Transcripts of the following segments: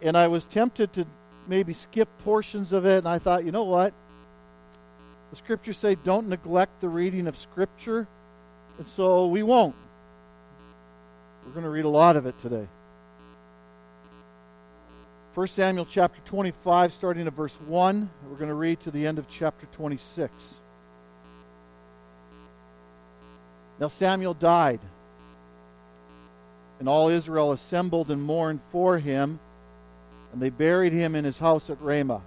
And I was tempted to maybe skip portions of it, and I thought, you know what? The scriptures say don't neglect the reading of scripture, and so we won't. We're going to read a lot of it today. 1 Samuel chapter 25, starting at verse 1. We're going to read to the end of chapter 26. Now Samuel died, and all Israel assembled and mourned for him, and they buried him in his house at Ramah.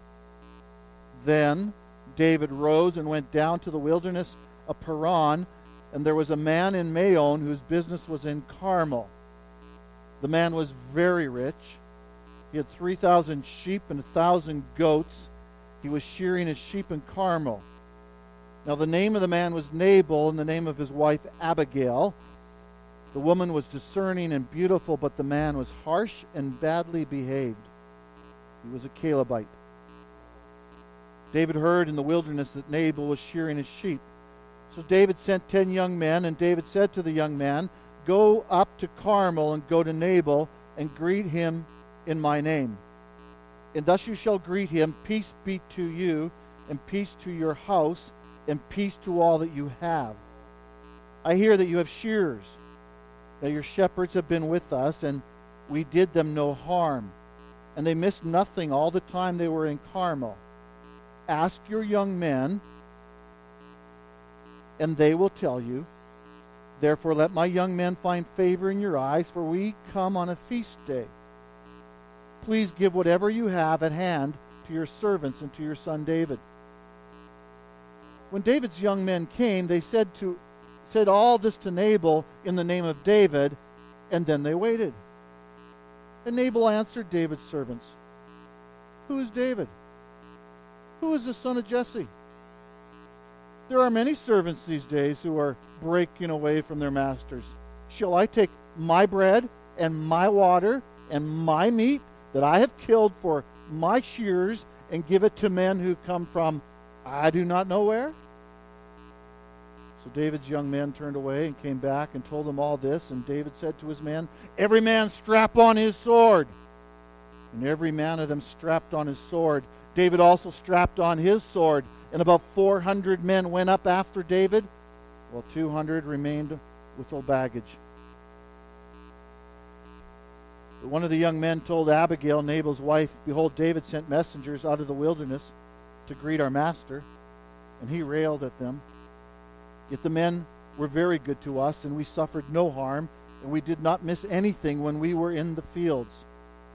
Then David rose and went down to the wilderness of Paran, and there was a man in Maon whose business was in Carmel. The man was very rich. He had 3,000 sheep and a 1,000 goats. He was shearing his sheep in Carmel. Now, the name of the man was Nabal, and the name of his wife Abigail. The woman was discerning and beautiful, but the man was harsh and badly behaved. He was a Calebite. David heard in the wilderness that Nabal was shearing his sheep. So David sent ten young men, and David said to the young man, Go up to Carmel and go to Nabal and greet him in my name. And thus you shall greet him, Peace be to you, and peace to your house, and peace to all that you have. I hear that you have shears, that your shepherds have been with us, and we did them no harm. And they missed nothing all the time they were in Carmel. Ask your young men, and they will tell you. Therefore, let my young men find favor in your eyes, for we come on a feast day. Please give whatever you have at hand to your servants and to your son David. When David's young men came, they said to said all this to Nabal in the name of David, and then they waited. And Nabal answered David's servants, Who is David? Who is the son of Jesse? There are many servants these days who are breaking away from their masters. Shall I take my bread and my water and my meat that I have killed for my shears and give it to men who come from I do not know where? So David's young men turned away and came back and told them all this. And David said to his men, Every man strap on his sword. And every man of them strapped on his sword. David also strapped on his sword. And about 400 men went up after David, while 200 remained with their baggage. But one of the young men told Abigail, Nabal's wife, Behold, David sent messengers out of the wilderness to greet our master. And he railed at them. Yet the men were very good to us, and we suffered no harm, and we did not miss anything when we were in the fields,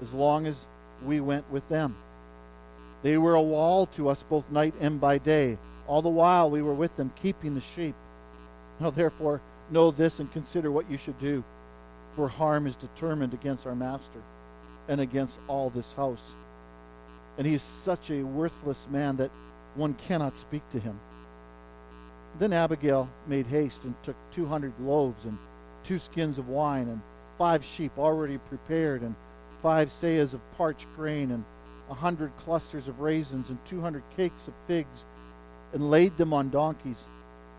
as long as we went with them. They were a wall to us both night and by day. All the while we were with them, keeping the sheep. Now, therefore, know this and consider what you should do, for harm is determined against our master and against all this house. And he is such a worthless man that one cannot speak to him. Then Abigail made haste and took 200 loaves and two skins of wine and five sheep already prepared and five seahs of parched grain and a hundred clusters of raisins and 200 cakes of figs and laid them on donkeys.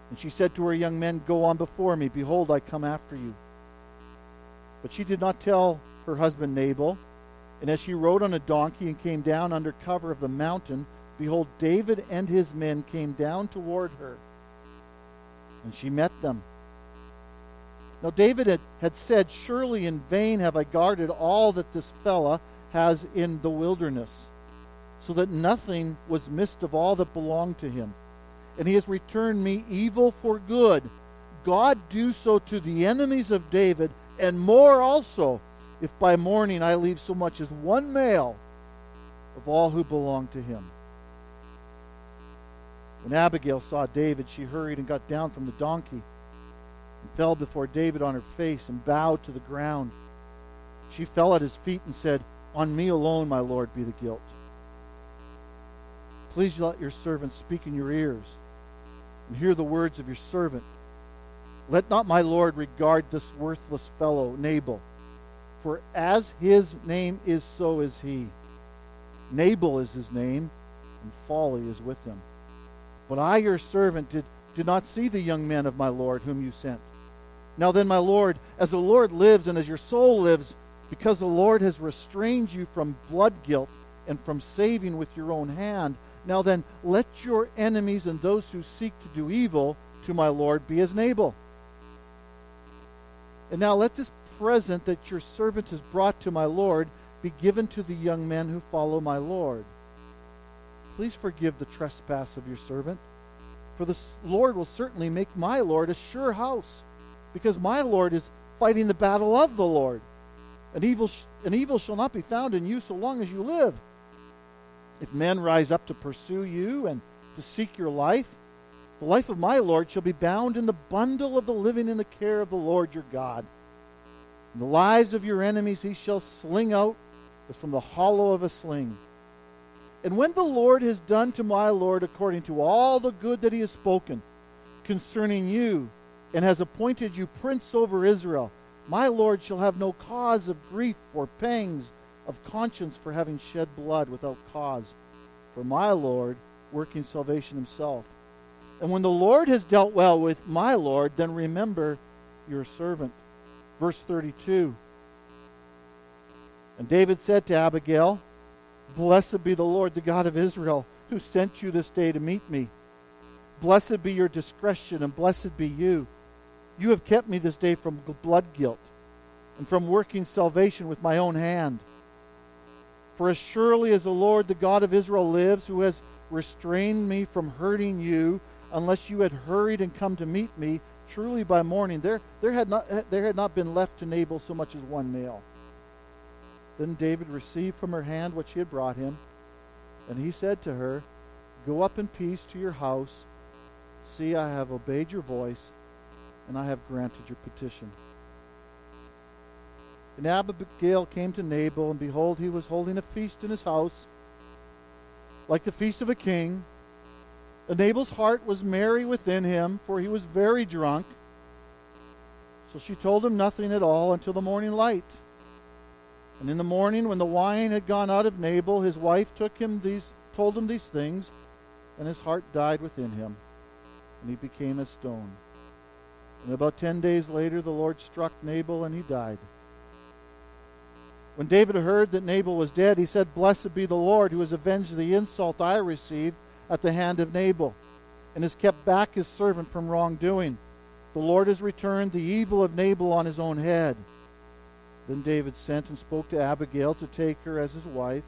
And she said to her young men, Go on before me. Behold, I come after you. But she did not tell her husband Nabal. And as she rode on a donkey and came down under cover of the mountain, behold, David and his men came down toward her and she met them. Now, David had, said, Surely in vain have I guarded all that this fellow has in the wilderness, so that nothing was missed of all that belonged to him. And he has returned me evil for good. God do so to the enemies of David, and more also, if by morning I leave so much as one male of all who belong to him. When Abigail saw David, she hurried and got down from the donkey and fell before David on her face and bowed to the ground. She fell at his feet and said, On me alone, my Lord, be the guilt. Please let your servant speak in your ears and hear the words of your servant. Let not my Lord regard this worthless fellow, Nabal, for as his name is, so is he. Nabal is his name, and folly is with him. But I, your servant, did, did not see the young men of my Lord whom you sent. Now then, my Lord, as the Lord lives and as your soul lives, because the Lord has restrained you from blood guilt and from saving with your own hand. Now then, let your enemies and those who seek to do evil to my Lord be as Nabal. And now let this present that your servant has brought to my Lord be given to the young men who follow my Lord. Please forgive the trespass of your servant, for the Lord will certainly make my Lord a sure house, because my Lord is fighting the battle of the Lord. An evil, sh- and evil shall not be found in you so long as you live. If men rise up to pursue you and to seek your life, the life of my Lord shall be bound in the bundle of the living in the care of the Lord your God. And the lives of your enemies he shall sling out as from the hollow of a sling. And when the Lord has done to my Lord according to all the good that he has spoken concerning you, and has appointed you prince over Israel, my Lord shall have no cause of grief or pangs of conscience for having shed blood without cause. For my Lord working salvation himself. And when the Lord has dealt well with my Lord, then remember your servant. Verse 32. And David said to Abigail, Blessed be the Lord, the God of Israel, who sent you this day to meet me. Blessed be your discretion, and blessed be you. You have kept me this day from blood guilt and from working salvation with my own hand. For as surely as the Lord, the God of Israel, lives, who has restrained me from hurting you, unless you had hurried and come to meet me, truly by morning there, there, had not, eh, there had not been left to Nabal so much as one nail. Then David received from her hand what she had brought him, and he said to her, Go up in peace to your house. See, I have obeyed your voice, and I have granted your petition. And Abigail came to Nabal, and behold, he was holding a feast in his house, like the feast of a king. And Nabal's heart was merry within him, for he was very drunk. So she told him nothing at all until the morning light. And in the morning, when the wine had gone out of Nabal, his wife took him these, told him these things, and his heart died within him, and he became a stone. And about ten days later, the Lord struck Nabal, and he died. When David heard that Nabal was dead, he said, Blessed be the Lord who has avenged the insult I received at the hand of Nabal, and has kept back his servant from wrongdoing. The Lord has returned the evil of Nabal on his own head. Then David sent and spoke to Abigail to take her as his wife.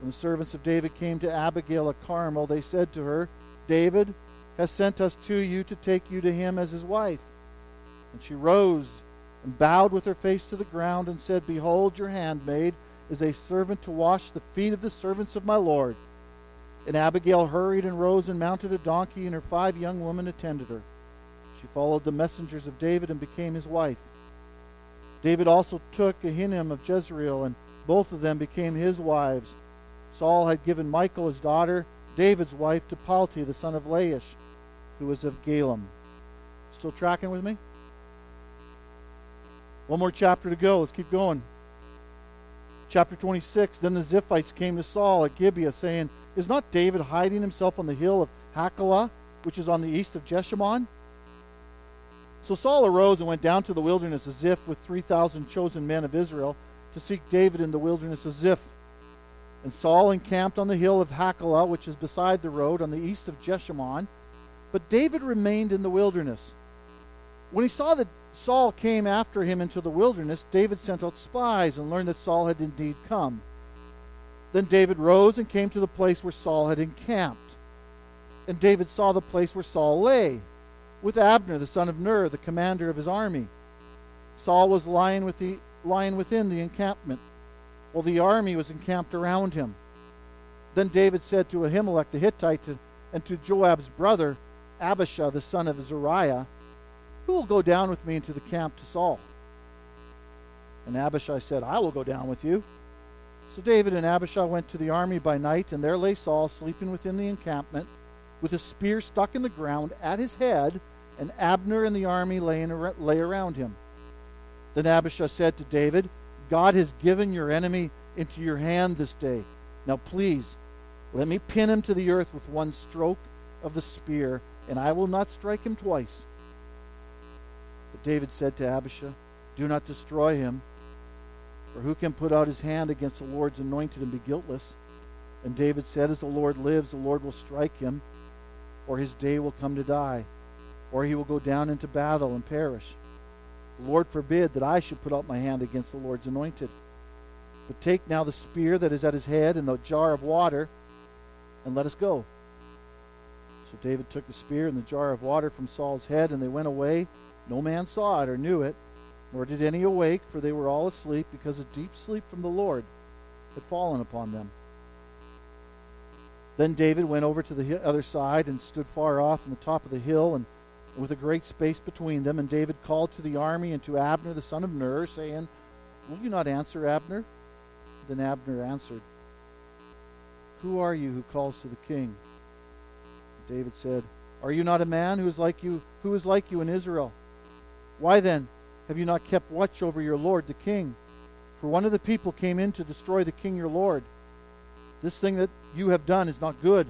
When the servants of David came to Abigail at Carmel, they said to her, David has sent us to you to take you to him as his wife. And she rose and bowed with her face to the ground and said, Behold, your handmaid is a servant to wash the feet of the servants of my Lord. And Abigail hurried and rose and mounted a donkey, and her five young women attended her. She followed the messengers of David and became his wife. David also took Ahinoam of Jezreel, and both of them became his wives. Saul had given Michal his daughter, David's wife, to Palti, the son of Laish, who was of Gallim. Still tracking with me? One more chapter to go. Let's keep going. Chapter 26 Then the Ziphites came to Saul at Gibeah, saying, Is not David hiding himself on the hill of Hachilah, which is on the east of Jeshimon? So Saul arose and went down to the wilderness of Ziph with 3,000 chosen men of Israel to seek David in the wilderness of Ziph. And Saul encamped on the hill of Hachilah, which is beside the road on the east of Jeshimon. But David remained in the wilderness. When he saw that Saul came after him into the wilderness, David sent out spies and learned that Saul had indeed come. Then David rose and came to the place where Saul had encamped. And David saw the place where Saul lay, with Abner the son of Ner, the commander of his army. Saul was lying, with the, lying within the encampment, while the army was encamped around him. Then David said to Ahimelech the Hittite and to Joab's brother, Abishai the son of Zeruiah, who will go down with me into the camp to Saul? And Abishai said, I will go down with you. So David and Abishai went to the army by night, and there lay Saul sleeping within the encampment, with a spear stuck in the ground at his head, and Abner and the army lay, in, lay around him. Then Abishai said to David, God has given your enemy into your hand this day. Now please, let me pin him to the earth with one stroke of the spear, and I will not strike him twice. But David said to Abishai, Do not destroy him, For who can put out his hand against the Lord's anointed and be guiltless? And David said, As the Lord lives, the Lord will strike him, or his day will come to die, or he will go down into battle and perish. The Lord forbid that I should put out my hand against the Lord's anointed. But take now the spear that is at his head and the jar of water, and let us go. So David took the spear and the jar of water from Saul's head, and they went away. No man saw it or knew it, nor did any awake, for they were all asleep, because a deep sleep from the Lord had fallen upon them. Then David went over to the other side and stood far off on the top of the hill, and with a great space between them. And David called to the army and to Abner the son of Ner, saying, Will you not answer, Abner? Then Abner answered, Who are you who calls to the king? David said, Are you not a man who is like you who is like you in Israel? Why then have you not kept watch over your lord the king? For one of the people came in to destroy the king your lord. This thing that you have done is not good.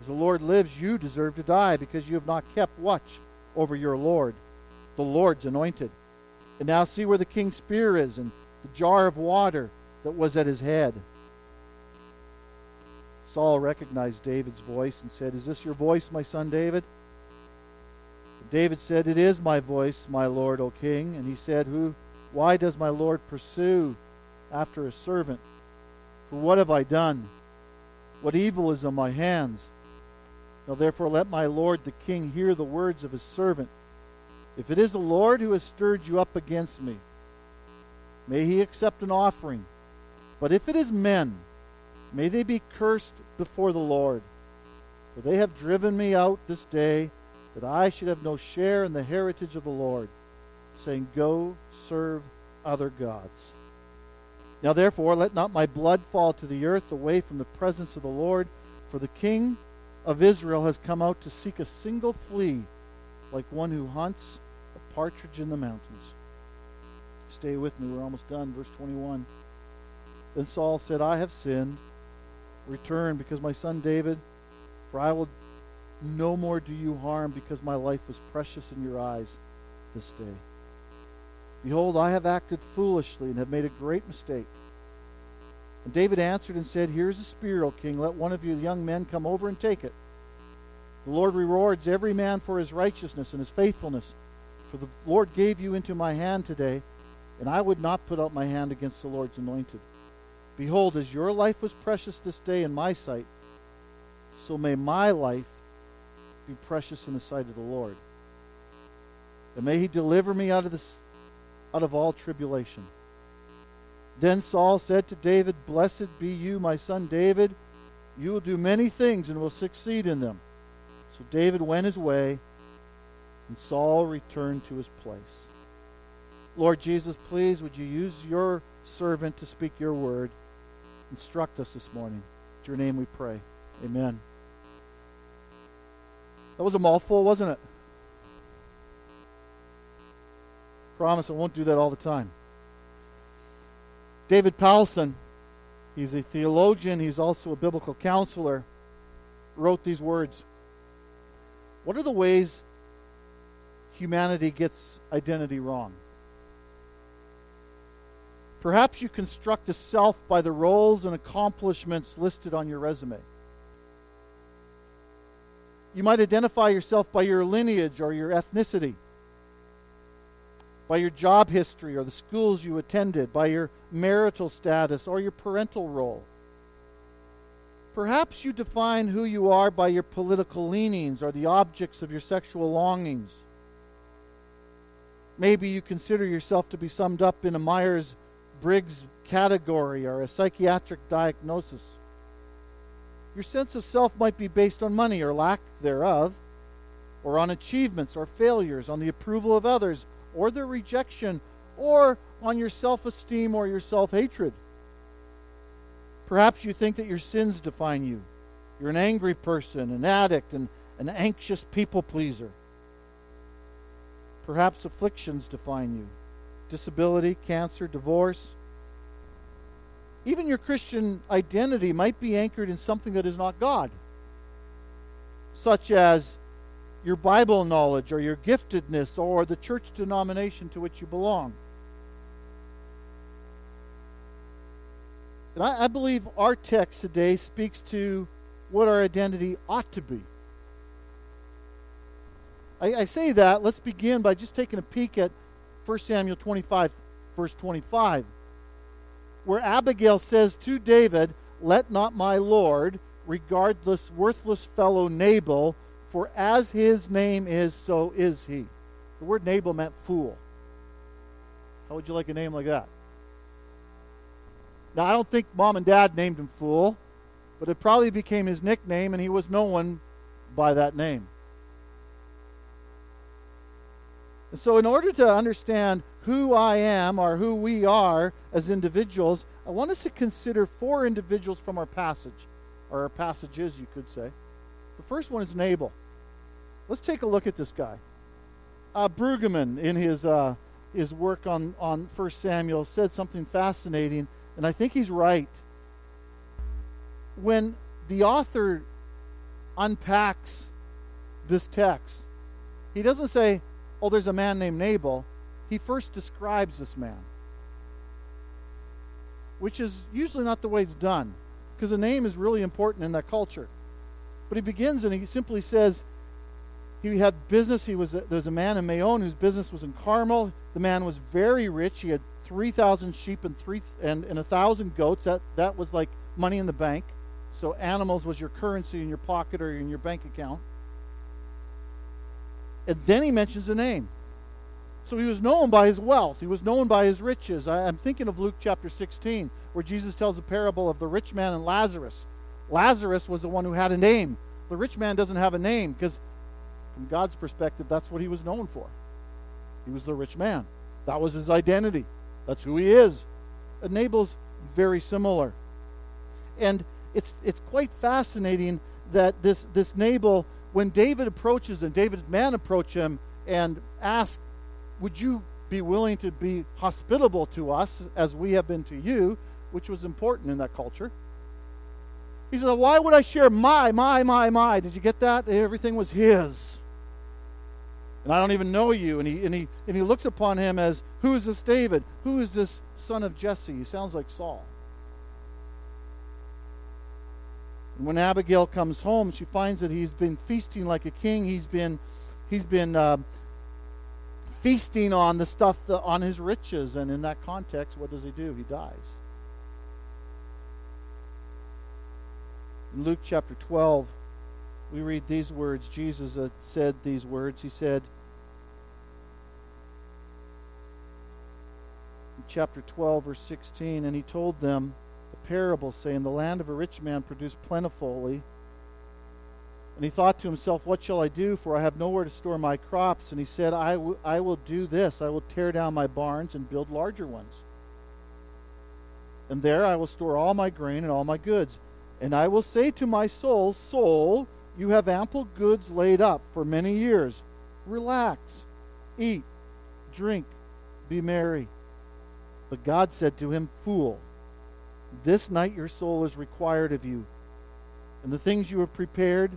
As the Lord lives, you deserve to die because you have not kept watch over your Lord, the Lord's anointed. And now see where the king's spear is and the jar of water that was at his head. Saul recognized David's voice and said, Is this your voice, my son David? David said, It is my voice, my lord, O king. And he said, Who why does my lord pursue after a servant? For what have I done? What evil is on my hands? Now therefore let my lord the king hear the words of his servant. If it is the Lord who has stirred you up against me, may he accept an offering. But if it is men, may they be cursed before the Lord. For they have driven me out this day, that I should have no share in the heritage of the Lord, saying, Go serve other gods. Now therefore, let not my blood fall to the earth away from the presence of the Lord, for the king of Israel has come out to seek a single flea, like one who hunts a partridge in the mountains. Stay with me, we're almost done. Verse 21. Then Saul said, I have sinned. Return, because my son David, for I will no more do you harm, because my life was precious in your eyes this day. Behold, I have acted foolishly and have made a great mistake. And David answered and said, Here is a spear, O king. Let one of you young men come over and take it. The Lord rewards every man for his righteousness and his faithfulness. For the Lord gave you into my hand today, and I would not put out my hand against the Lord's anointed. Behold, as your life was precious this day in my sight, so may my life be precious in the sight of the Lord. And may he deliver me out of this out of all tribulation. Then Saul said to David, Blessed be you, my son David. You will do many things and will succeed in them. So David went his way, and Saul returned to his place. Lord Jesus, please, would you use your servant to speak your word? Instruct us this morning. In your name we pray. Amen. That was a mouthful, wasn't it? Promise I won't do that all the time. David Powlison, he's a theologian, he's also a biblical counselor, wrote these words What are the ways humanity gets identity wrong? Perhaps you construct a self by the roles and accomplishments listed on your resume. You might identify yourself by your lineage or your ethnicity by your job history or the schools you attended, by your marital status or your parental role. Perhaps you define who you are by your political leanings or the objects of your sexual longings. Maybe you consider yourself to be summed up in a Myers Briggs category or a psychiatric diagnosis. Your sense of self might be based on money or lack thereof, or on achievements or failures, on the approval of others, or their rejection or on your self esteem or your self hatred. Perhaps you think that your sins define you. You're an angry person, an addict, and an anxious people pleaser. Perhaps afflictions define you disability, cancer, divorce. Even your Christian identity might be anchored in something that is not God, such as your Bible knowledge or your giftedness or the church denomination to which you belong. And I, I believe our text today speaks to what our identity ought to be. I, I, say that, let's begin by just taking a peek at 1 Samuel 25, verse 25, where Abigail says to David, Let not my Lord regard this worthless fellow Nabal, for as his name is, so is he. The word Nabal meant fool. How would you like a name like that? Now, I don't think mom and dad named him Fool, but it probably became his nickname, and he was known by that name. And so, in order to understand who I am or who we are as individuals, I want us to consider four individuals from our passage, or our passages, you could say. The first one is Nabal. Let's take a look at this guy. Uh, Brueggemann, in his, uh, his work on, on 1 Samuel, said something fascinating and I think he's right. When the author unpacks this text, he doesn't say, Oh, there's a man named Nabal. He first describes this man, which is usually not the way it's done, because a name is really important in that culture. But he begins and he simply says, he had business. He was a, there was a man in Maon whose business was in Carmel. The man was very rich. He had 3,000 sheep and three and, and 1,000 goats. That, that was like money in the bank. So animals was your currency in your pocket or in your bank account. And then he mentions a name. So he was known by his wealth. He was known by his riches. I, am thinking of Luke chapter 16, where Jesus tells a parable of the rich man and Lazarus. Lazarus was the one who had a name. The rich man doesn't have a name because, from God's perspective, that's what he was known for. He was the rich man. That was his identity. That's who he is. And Nabal's very similar. And it's it's quite fascinating that this this Nabal, when David approaches him, David's man approach him and ask, Would you be willing to be hospitable to us as we have been to you, which was important in that culture. He said, Why would I share my, my, my, my? Did you get that? Everything was his and I don't even know you. And he, and, he, and he looks upon him as, Who is this David? Who is this son of Jesse? He sounds like Saul. And when Abigail comes home, she finds that he's been feasting like a king. He's been, he's been uh, feasting on the stuff, that, on his riches. And in that context, what does he do? He dies. In Luke chapter 12, we read these words. Jesus uh, said these words. He said, chapter 12, verse 16, and he told them a parable, saying, The land of a rich man produced plentifully. And he thought to himself, What shall I do? For I have nowhere to store my crops. And he said, I, w- I will do this I will tear down my barns and build larger ones. And there I will store all my grain and all my goods. And I will say to my soul, Soul, you have ample goods laid up for many years. Relax, eat, drink, be merry. But God said to him, Fool, this night your soul is required of you. And the things you have prepared,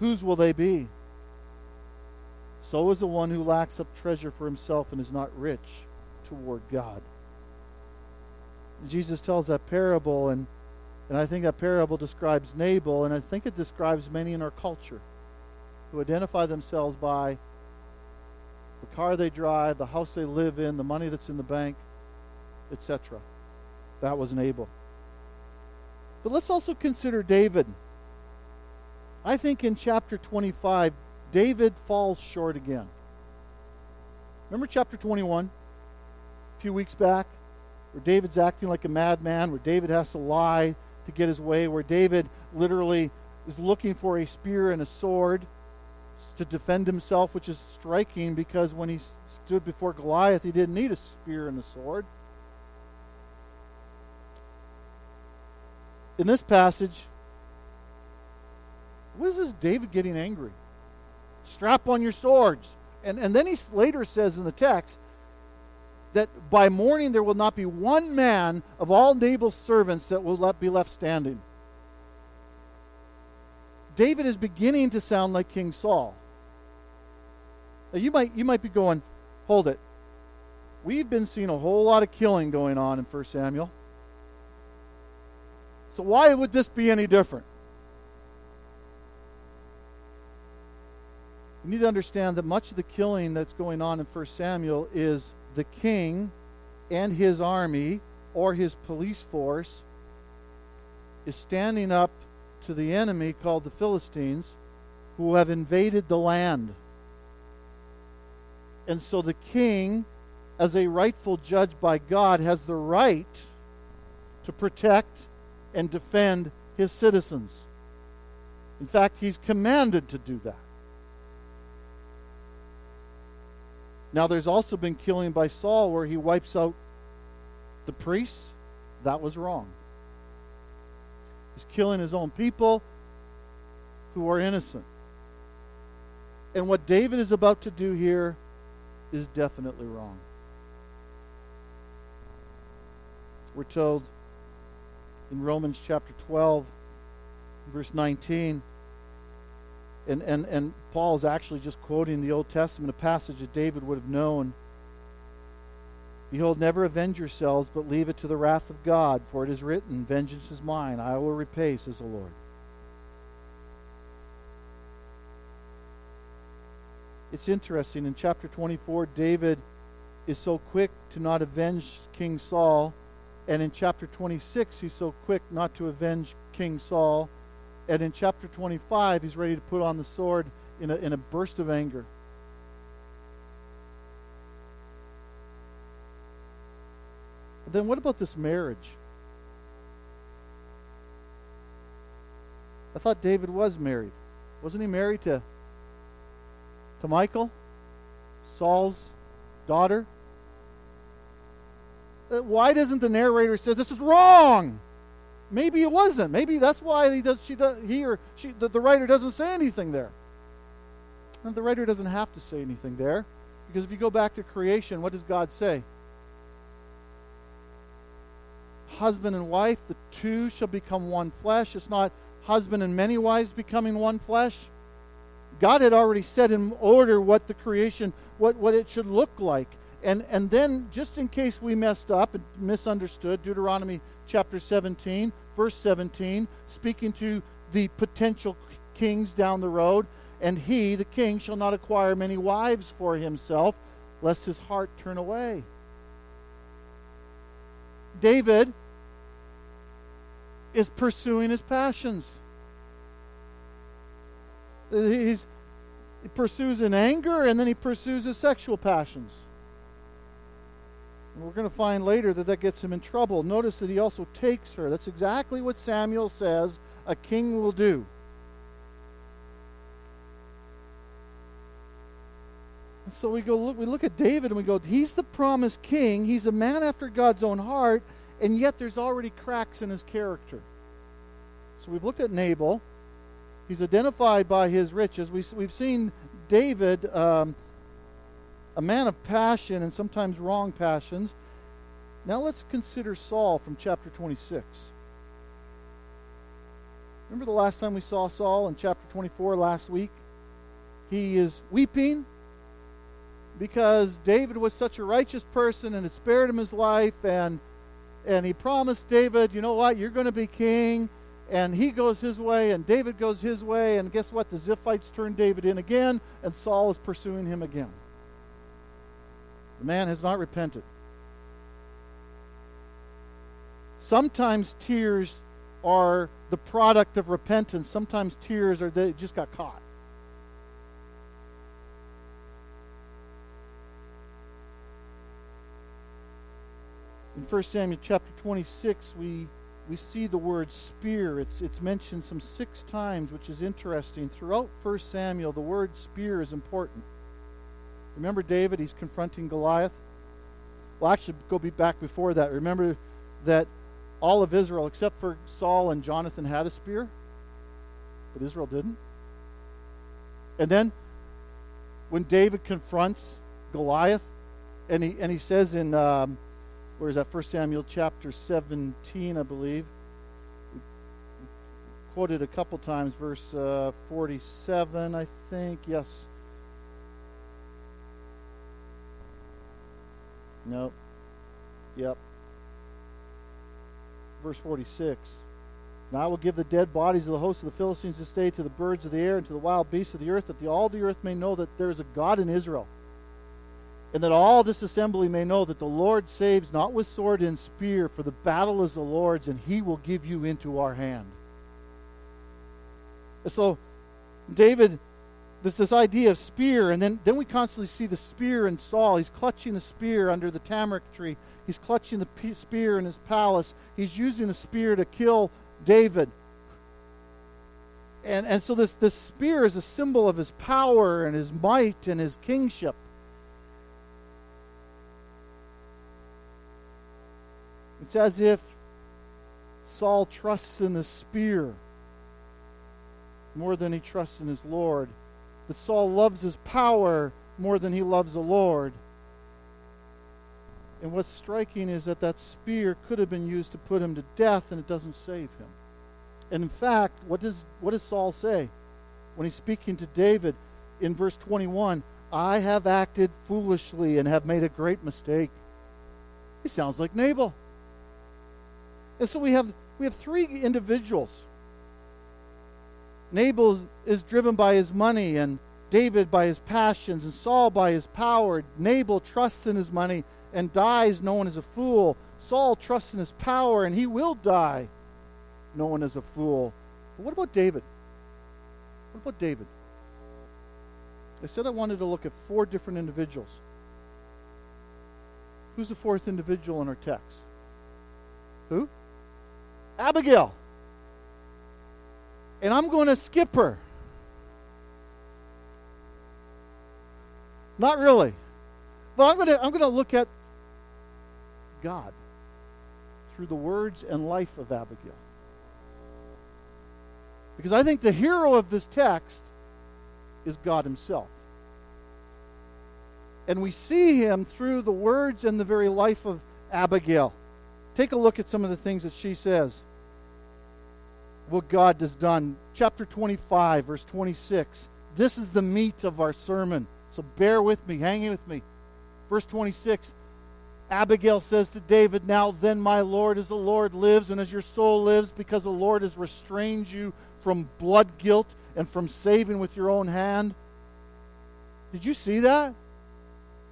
whose will they be? So is the one who lacks up treasure for himself and is not rich toward God. Jesus tells that parable, and, and I think that parable describes Nabal, and I think it describes many in our culture who identify themselves by the car they drive, the house they live in, the money that's in the bank, etc. That was Nabal. But let's also consider David. I think in chapter 25, David falls short again. Remember chapter 21, a few weeks back, where David's acting like a madman, where David has to lie to get his way, where David literally is looking for a spear and a sword to defend himself, which is striking because when he stood before Goliath, he didn't need a spear and a sword. in this passage, what is this David getting angry? Strap on your swords. And, and then he later says in the text that by morning there will not be one man of all Nabal's servants that will let, be left standing. David is beginning to sound like King Saul. Now you might you might be going, hold it. We've been seeing a whole lot of killing going on in 1 Samuel. So, why would this be any different? You need to understand that much of the killing that's going on in 1 Samuel is the king and his army or his police force is standing up to the enemy called the Philistines who have invaded the land. And so the king, as a rightful judge by God, has the right to protect and defend his citizens. In fact, he's commanded to do that. Now, there's also been killing by Saul where he wipes out the priests. That was wrong. He's killing his own people who are innocent. And what David is about to do here is definitely wrong. We're told in Romans chapter 12, verse 19, and, and, and Paul is actually just quoting the Old Testament, a passage that David would have known. Behold, never avenge yourselves, but leave it to the wrath of God, for it is written, Vengeance is mine, I will repay, says the Lord. It's interesting. In chapter 24, David is so quick to not avenge King Saul. And in chapter 26, he's so quick not to avenge King Saul. And in chapter 25, he's ready to put on the sword in a, in a burst of anger. Then what about this marriage? I thought David was married. Wasn't he married to to Michal, Saul's daughter. Uh, why doesn't the narrator say this is wrong? Maybe it wasn't. Maybe that's why he does. She does. He or she. The, the writer doesn't say anything there. And the writer doesn't have to say anything there, because if you go back to creation, what does God say? Husband and wife, the two shall become one flesh. It's not husband and many wives becoming one flesh. God had already set in order what the creation, what, what it should look like. And, and then, just in case we messed up and misunderstood, Deuteronomy chapter 17, verse 17, speaking to the potential kings down the road, and he, the king, shall not acquire many wives for himself, lest his heart turn away. David is pursuing his passions. He's, he pursues in anger and then he pursues his sexual passions. And we're going to find later that that gets him in trouble. Notice that he also takes her. That's exactly what Samuel says a king will do. And so we go look we look at David and we go, he's the promised king, he's a man after God's own heart, and yet there's already cracks in his character. So we've looked at Nabal. He's identified by his riches. We, we've seen David, um, a man of passion and sometimes wrong passions. Now let's consider Saul from chapter 26. Remember the last time we saw Saul in chapter 24 last week? He is weeping because David was such a righteous person and had spared him his life and and he promised David, you know what, you're going to be king and he goes his way, and David goes his way, and guess what? The Ziphites turn David in again, and Saul is pursuing him again. The man has not repented. Sometimes tears are the product of repentance. Sometimes tears are they just got caught. In 1 Samuel chapter 26, we we see the word spear. It's, it's mentioned some six times, which is interesting. Throughout 1 Samuel, the word spear is important. Remember David? He's confronting Goliath. Well, actually, go be back before that. Remember that all of Israel, except for Saul and Jonathan, had a spear, but Israel didn't. And then, when David confronts Goliath, and he, and he says in um, where is that? 1 Samuel chapter 17, I believe. Quoted a couple times, verse uh, 47, I think. Yes. Nope. Yep. Verse 46. Now I will give the dead bodies of the host of the Philistines to stay to the birds of the air and to the wild beasts of the earth, that the, all the earth may know that there is a God in Israel. And that all this assembly may know that the Lord saves not with sword and spear, for the battle is the Lord's, and he will give you into our hand. And so, David, this, this idea of spear, and then, then we constantly see the spear in Saul. He's clutching the spear under the tamarisk tree, he's clutching the spear in his palace, he's using the spear to kill David. And, and so this, this spear is a symbol of his power and his might and his kingship. It's as if Saul trusts in the spear more than he trusts in his Lord. That Saul loves his power more than he loves the Lord. And what's striking is that that spear could have been used to put him to death, and it doesn't save him. And in fact, what does, what does Saul say when he's speaking to David in verse 21? I have acted foolishly and have made a great mistake. He sounds like Nabal. And so we have, we have three individuals. Nabal is driven by his money, and David by his passions, and Saul by his power. Nabal trusts in his money and dies known as a fool. Saul trusts in his power, and he will die known as a fool. But what about David? What about David? I said I wanted to look at four different individuals. Who's the fourth individual in our text? Who? Abigail. And I'm going to skip her. Not really. But I'm going to I'm going to look at God through the words and life of Abigail. Because I think the hero of this text is God Himself. And we see Him through the words and the very life of Abigail. Take a look at some of the things that she says. What God has done. Chapter 25, verse 26. This is the meat of our sermon. So bear with me, hang with me. Verse 26 Abigail says to David, Now then, my Lord, as the Lord lives, and as your soul lives, because the Lord has restrained you from blood guilt and from saving with your own hand. Did you see that?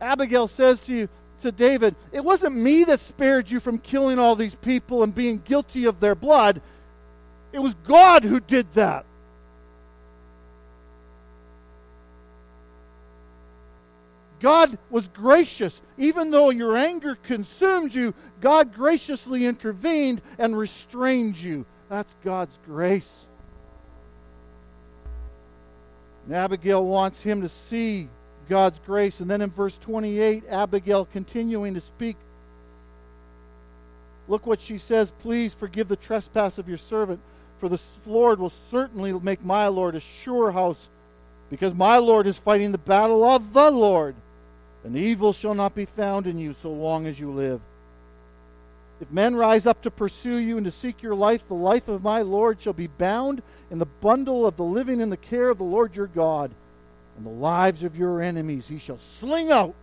Abigail says to you, to David, It wasn't me that spared you from killing all these people and being guilty of their blood. It was God who did that. God was gracious. Even though your anger consumed you, God graciously intervened and restrained you. That's God's grace. And Abigail wants him to see God's grace. And then in verse 28, Abigail continuing to speak. Look what she says Please forgive the trespass of your servant, for the Lord will certainly make my Lord a sure house, because my Lord is fighting the battle of the Lord and evil shall not be found in you so long as you live. If men rise up to pursue you and to seek your life, the life of my Lord shall be bound in the bundle of the living in the care of the Lord your God, and the lives of your enemies he shall sling out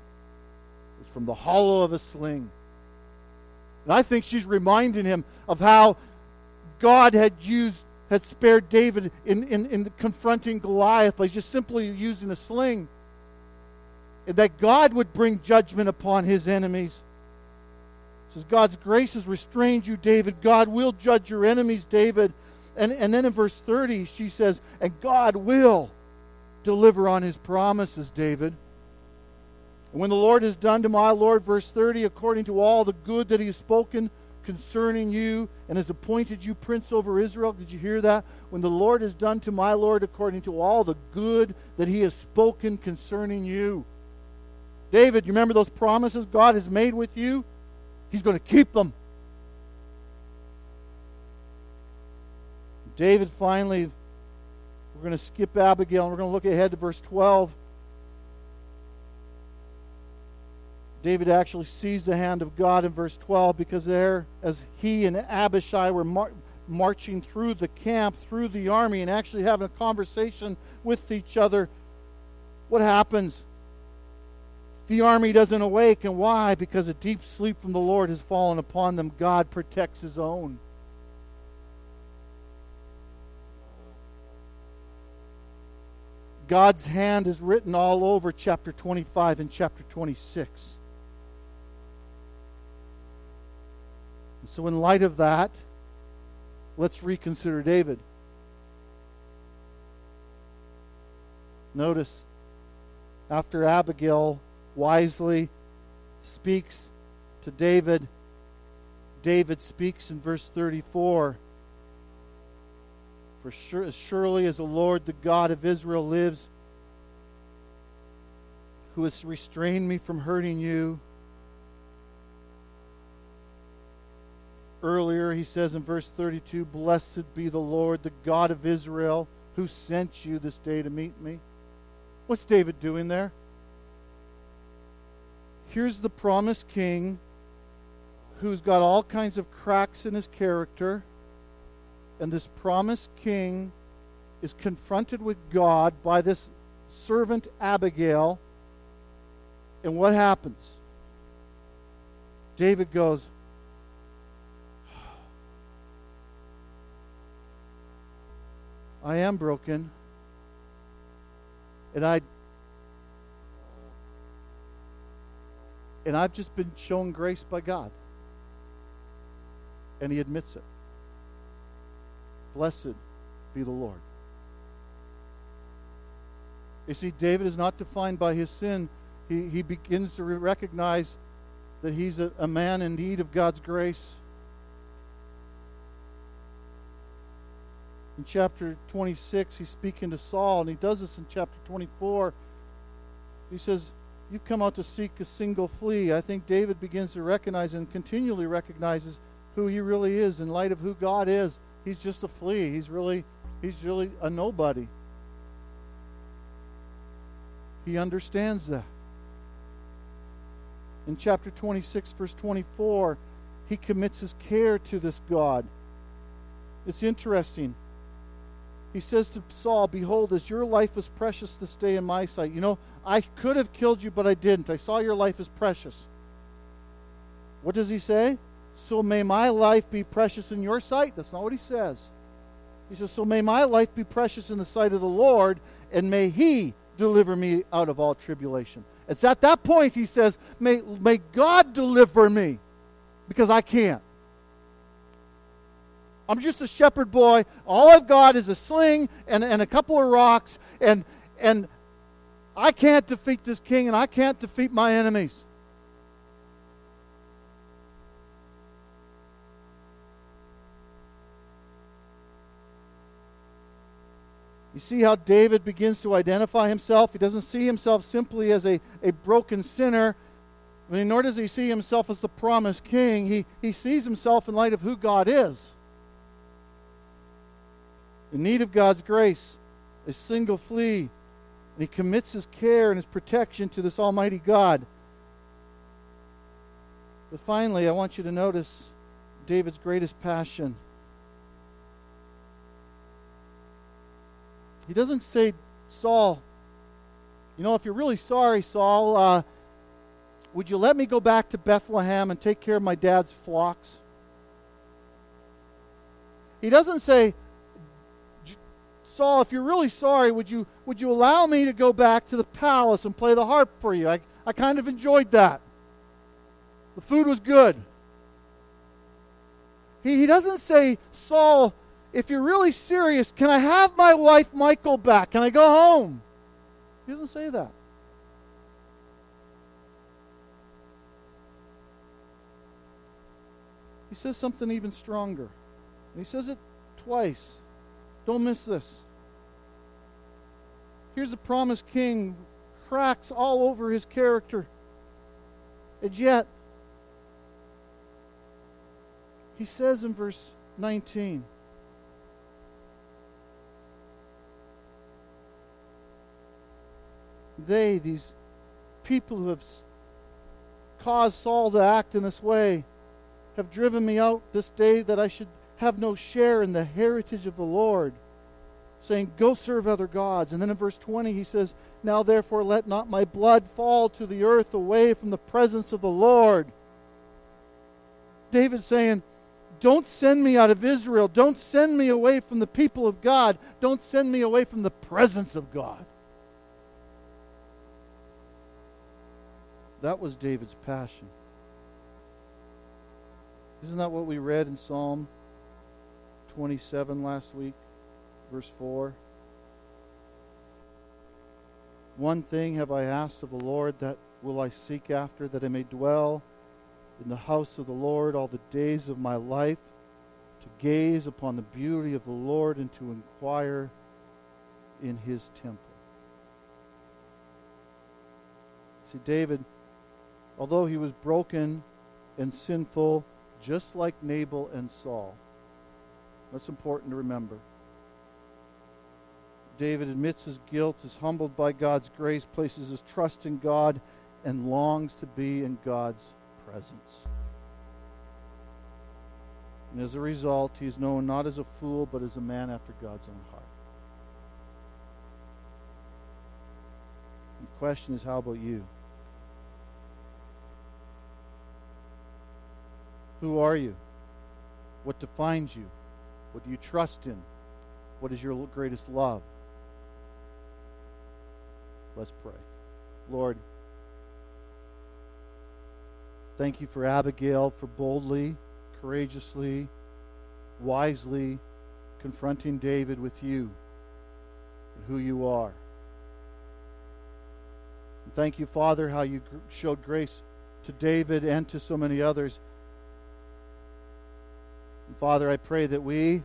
as from the hollow of a sling. And I think she's reminding him of how God had used, had spared David in, in, in confronting Goliath by just simply using a sling that God would bring judgment upon his enemies. It says, God's grace has restrained you, David. God will judge your enemies, David. And, and then in verse 30, she says, And God will deliver on his promises, David. And when the Lord has done to my Lord, verse 30, according to all the good that he has spoken concerning you and has appointed you prince over Israel. Did you hear that? When the Lord has done to my Lord according to all the good that he has spoken concerning you. David, you remember those promises God has made with you? He's going to keep them. David finally, we're going to skip Abigail and we're going to look ahead to verse 12. David actually sees the hand of God in verse 12 because there, as he and Abishai were mar- marching through the camp, through the army, and actually having a conversation with each other, what happens? The army doesn't awake. And why? Because a deep sleep from the Lord has fallen upon them. God protects his own. God's hand is written all over chapter 25 and chapter 26. So, in light of that, let's reconsider David. Notice, after Abigail wisely speaks to David, David speaks in verse 34 For sure, as surely as the Lord, the God of Israel, lives, who has restrained me from hurting you. Earlier, he says in verse 32 Blessed be the Lord, the God of Israel, who sent you this day to meet me. What's David doing there? Here's the promised king who's got all kinds of cracks in his character. And this promised king is confronted with God by this servant Abigail. And what happens? David goes, I am broken. And I and I've just been shown grace by God. And he admits it. Blessed be the Lord. You see, David is not defined by his sin. He, he begins to recognize that he's a, a man in need of God's grace. In chapter 26, he's speaking to Saul, and he does this in chapter 24. He says, You've come out to seek a single flea. I think David begins to recognize and continually recognizes who he really is in light of who God is. He's just a flea. He's really he's really a nobody. He understands that. In chapter 26 verse 24, he commits his care to this God. It's interesting. He says to Saul, Behold, as your life is precious this day in my sight. You know, I could have killed you, but I didn't. I saw your life as precious. What does he say? So may my life be precious in your sight. That's not what he says. He says, So may my life be precious in the sight of the Lord, and may he deliver me out of all tribulation. It's at that point he says, May, may God deliver me, because I can't. I'm just a shepherd boy. All I've got is a sling and, and a couple of rocks, and, and I can't defeat this king, and I can't defeat my enemies. You see how David begins to identify himself? He doesn't see himself simply as a, a broken sinner, nor does he see himself as the promised king. He, he sees himself in light of who God is. In need of God's grace, a single flea, and he commits his care and his protection to this Almighty God. But finally, I want you to notice David's greatest passion. He doesn't say, Saul, you know, if you're really sorry, Saul, uh, would you let me go back to Bethlehem and take care of my dad's flocks? He doesn't say, Saul, if you're really sorry, would you, would you allow me to go back to the palace and play the harp for you? I, I kind of enjoyed that. The food was good. He, he doesn't say, Saul, if you're really serious, can I have my wife Michal back? Can I go home? He doesn't say that. He says something even stronger. And he says it twice. Don't miss this. Here's the promised king, cracks all over his character. And yet, he says in verse 19, they, these people who have caused Saul to act in this way, have driven me out this day that I should have no share in the heritage of the Lord, saying, Go serve other gods. And then in verse 20, he says, Now therefore let not my blood fall to the earth away from the presence of the Lord. David saying, Don't send me out of Israel. Don't send me away from the people of God. Don't send me away from the presence of God. That was David's passion. Isn't that what we read in Psalm 27 last week, verse 4? One thing have I asked of the Lord, that will I seek after, that I may dwell in the house of the Lord all the days of my life, to gaze upon the beauty of the Lord and to inquire in his temple. See, David, although he was broken and sinful, just like Nabal and Saul, that's important to remember. David admits his guilt, is humbled by God's grace, places his trust in God, and longs to be in God's presence. And as a result, he is known not as a fool, but as a man after God's own heart. And the question is how about you? Who are you? What defines you? What do you trust in? What is your greatest love? Let's pray. Lord, thank you for Abigail for boldly, courageously, wisely confronting David with you and who you are. And thank you, Father, how you showed grace to David and to so many others. Father, I pray that we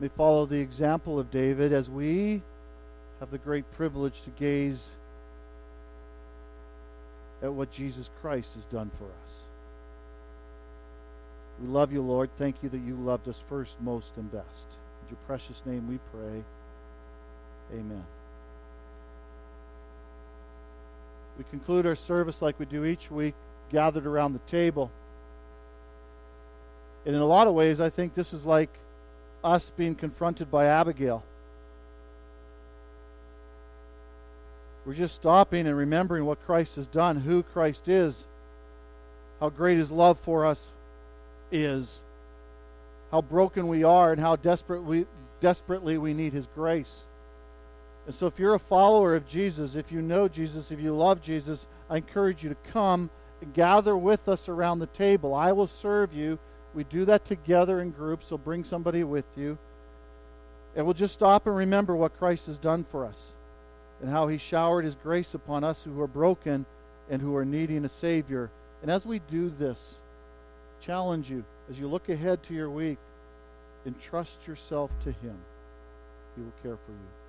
may follow the example of David as we have the great privilege to gaze at what Jesus Christ has done for us. We love you, Lord. Thank you that you loved us first, most, and best. In your precious name we pray. Amen. We conclude our service like we do each week, gathered around the table. And in a lot of ways, I think this is like us being confronted by Abigail. We're just stopping and remembering what Christ has done, who Christ is, how great his love for us is, how broken we are, and how desperate we, desperately we need his grace. And so, if you're a follower of Jesus, if you know Jesus, if you love Jesus, I encourage you to come and gather with us around the table. I will serve you. We do that together in groups, so bring somebody with you. And we'll just stop and remember what Christ has done for us and how he showered his grace upon us who are broken and who are needing a Savior. And as we do this, challenge you as you look ahead to your week, entrust yourself to him. He will care for you.